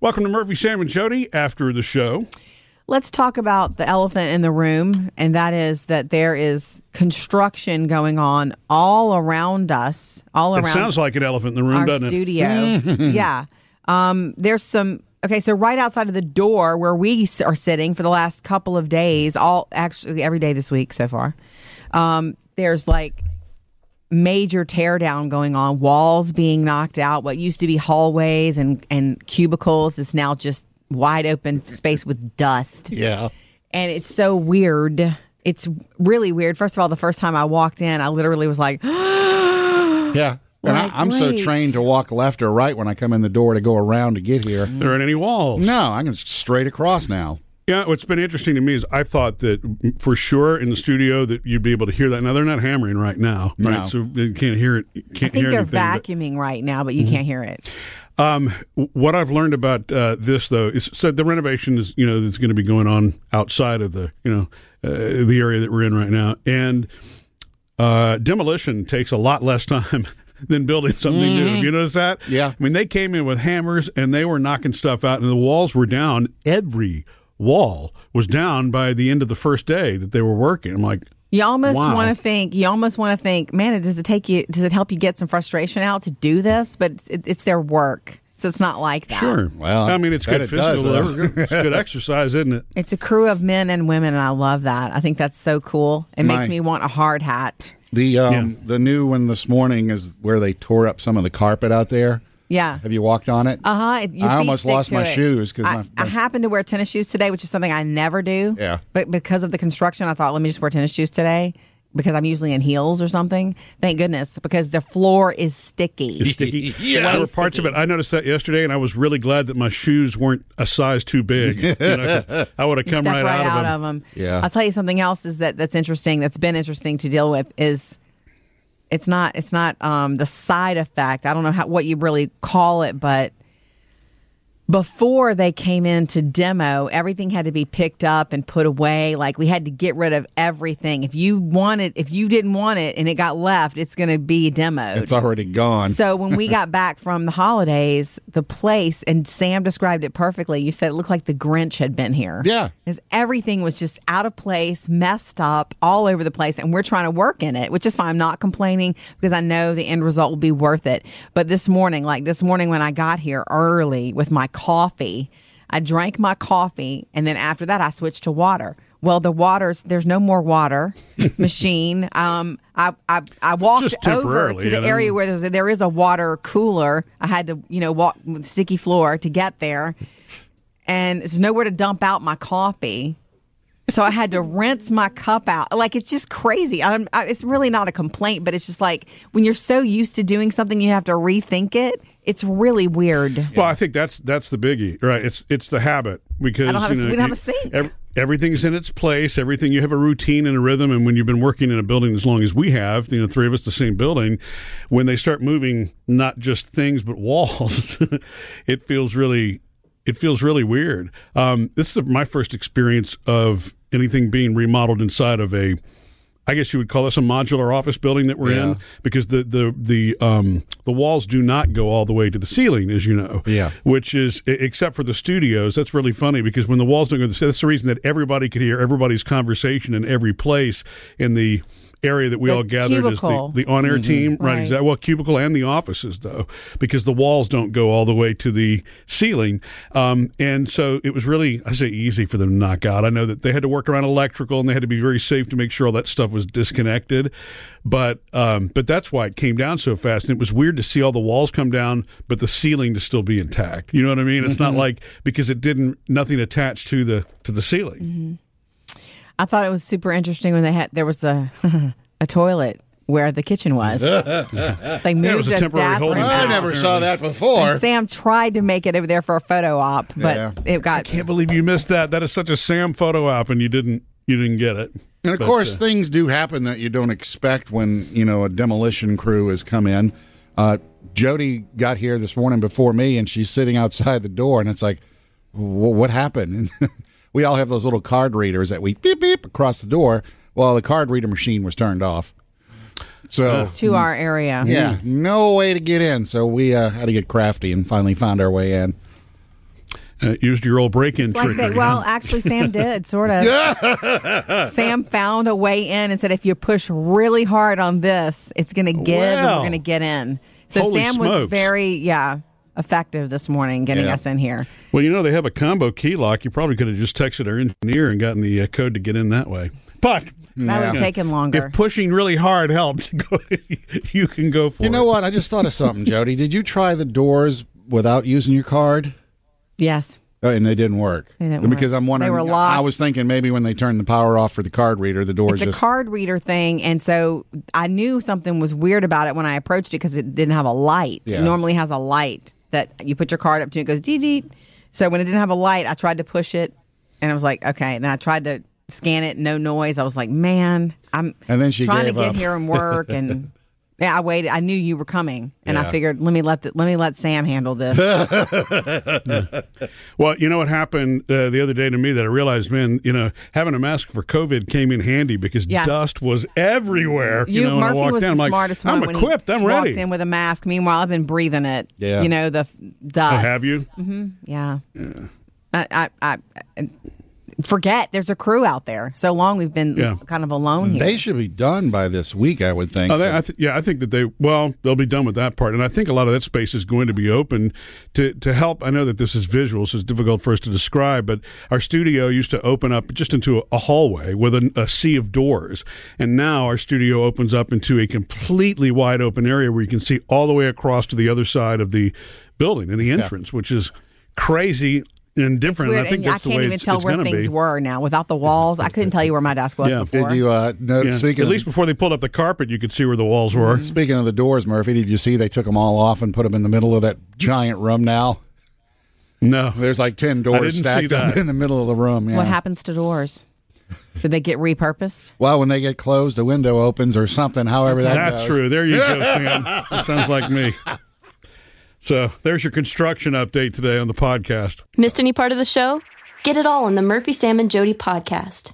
Welcome to Murphy, Sam, and Jody after the show. Let's talk about the elephant in the room, and that is that there is construction going on all around us, all It around sounds like an elephant in the room, our doesn't it? studio. yeah. Um, there's some. Okay, so right outside of the door where we are sitting for the last couple of days, all actually every day this week so far, um, there's like major teardown going on, walls being knocked out. What used to be hallways and, and cubicles is now just wide open space with dust. Yeah. And it's so weird. It's really weird. First of all, the first time I walked in, I literally was like, Yeah. And Like, I, I'm so trained to walk left or right when I come in the door to go around to get here. There aren't any walls. No, I can straight across now. Yeah, what's been interesting to me is I thought that for sure in the studio that you'd be able to hear that. Now they're not hammering right now, right? No. So you can't hear it. I can't think hear they're anything. but- vacuuming right now, but you can't hear it. Um, what I've learned about uh, this though is so the renovation is you know that's going to be going on outside of the you know uh, the area that we're in right now, and uh, demolition takes a lot less time. Than building something new. Have you notice that? Yeah. I mean, they came in with hammers and they were knocking stuff out, and the walls were down. Every wall was down by the end of the first day that they were working. I'm like, You almost Wow. want to think. You almost want to think, man, does it take you? Does it help you get some frustration out to do this? But it's, it's their work, so it's not like that. sure. Well, I mean, it's good it physical. though. it's good exercise, isn't it? It's a crew of men and women, and I love that. I think that's so cool. It makes me want a hard hat. The um, Yeah. the new one this morning is where they tore up some of the carpet out there. Yeah. Have you walked on it? Uh huh. I almost lost my shoes because I, my, I happened to wear tennis shoes today, which is something I never do. Yeah. But because of the construction, I thought, let me just wear tennis shoes today because I'm usually in heels or something. Thank goodness, because the floor is sticky. It's sticky. Yeah. There were parts of it. I noticed that yesterday, and I was really glad that my shoes weren't a size too big. You know, 'cause I would have come right, right, out, out of them. of them. Yeah. I'll tell you something else is that that's interesting. That's been interesting to deal with is it's not it's not um, the side effect. I don't know how what you really call it, but before they came in to demo, everything had to be picked up and put away. Like we had to get rid of everything. If you wanted, if you didn't want it and it got left, it's going to be demoed. it's already gone. So when we got back from the holidays, the place and Sam described it perfectly. You said it looked like the Grinch had been here. Yeah. because everything was just out of place, messed up, all over the place, and we're trying to work in it, which is fine. I'm not complaining because I know the end result will be worth it. But this morning, like this morning when I got here early with my coffee, I drank my coffee, and then after that, I switched to water. Well, the water's there's no more water machine. Um, I I, I walked over to the you know. area where there's a, there is a water cooler. I had to you know walk with sticky floor to get there, and there's nowhere to dump out my coffee. So I had to rinse my cup out. Like it's just crazy. I'm, I, it's really not a complaint, but it's just like when you're so used to doing something, you have to rethink it. It's really weird. Well, I think that's that's the biggie, right? It's it's the habit because I don't have a- you know, we don't have a sink. ev- everything's in its place. Everything you have a routine and a rhythm, and when you've been working in a building as long as we have, you know, three of us the same building, when they start moving not just things but walls, it feels really it feels really weird. Um, this is my first experience of anything being remodeled inside of a I guess you would call this a modular office building that we're Yeah. in because the the the um the walls do not go all the way to the ceiling, as you know. Yeah. Which is except for the studios. That's really funny because when the walls don't go, to the that's the reason that everybody could hear everybody's conversation in every place in the area that we The all gathered cubicle. as the, the on-air team right, Right. exactly well cubicle and the offices though because the walls don't go all the way to the ceiling. Um, and so it was really i say easy for them to knock out. I know that they had to work around electrical and they had to be very safe to make sure all that stuff was disconnected. But um, but that's why it came down so fast. And it was weird to see all the walls come down but the ceiling to still be intact. You know what i mean? It's not like because it didn't nothing attached to the to the ceiling I thought it was super interesting when they had there was a a toilet where the kitchen was. they moved was a the temporary bathroom holding out. I never saw that before. And Sam tried to make it over there for a photo op, but Yeah. it got I can't believe you missed that that is such a sam photo op and you didn't you didn't get it And of But, course, uh, things do happen that you don't expect when you know a demolition crew has come in. Uh, Jody got here this morning before me, and she's sitting outside the door, and it's like, "Wh- "What happened?" And we all have those little card readers that we beep beep across the door. Well, the card reader machine was turned off, so to our area. yeah, no way to get in. So we uh, had to get crafty and finally found our way in. Uh, used your old break-in It's like trick. that. Well, actually, Sam did sort of. Sam found a way in and said, "If you push really hard on this, it's going to give, and we're going to get in." So Holy Sam was very, yeah, effective this morning getting Yeah. us in here. Well, you know they have a combo key lock. You probably could have just texted our engineer and gotten the uh, code to get in that way. But That Yeah. would have taken longer. if pushing really hard helped, you can go for You it. know what? I just thought of something, Jody. Did you try the doors without using your card? yes. Oh, and they didn't work. They didn't because work. I'm wondering. They were locked. I was thinking maybe when they turned the power off for the card reader, the doors It's a card reader thing, and so I knew something was weird about it when I approached it because it didn't have a light. Yeah. It normally has a light that you put your card up to, and it goes dee dee. So when it didn't have a light, I tried to push it, and I was like, okay. And I tried to scan it, no noise. I was like, man, I'm And then she trying to get up. here and work, and yeah, I waited. I knew you were coming, and I figured let me let the, let me let Sam handle this. Well, you know what happened uh, the other day to me that I realized, man, you know, having a mask for COVID came in handy because Yeah. dust was everywhere. You, You, know, when I Murphy walked was down, the I'm like, smartest one I'm when equipped. he I'm ready. walked in with a mask. Meanwhile, I've been breathing it. Yeah. you know the dust. Oh, have you? Yeah. I, I, I forget there's a crew out there. So long we've been Yeah. kind of alone here. They should be done by this week, I would think. Oh, they, I th- yeah, I think that they well, they'll be done with that part, and I think a lot of that space is going to be open to to help. I know that this is visual, so it's difficult for us to describe, but our studio used to open up just into a, a hallway with a, a sea of doors, and now our studio opens up into a completely wide open area where you can see all the way across to the other side of the building and the entrance, which is crazy and different. weird, I think and that's the can't way even it's, tell it's where things be. were now without the walls. I couldn't tell you where my desk was Yeah. before. Did you uh, know? Yeah. Speaking At of least before they pulled up the carpet, you could see where the walls were. speaking of the doors, Murphy, did you see they took them all off and put them in the middle of that giant room? Now No, there's like ten doors stacked up in the middle of the room. Yeah. What happens to doors? Did they get repurposed? Well, when they get closed, a window opens or something. However that That's goes. true. There you go, Sam. That sounds like me. So there's your construction update today on the podcast. Missed any part of the show? Get it all on the Murphy, Sam, and Jody podcast.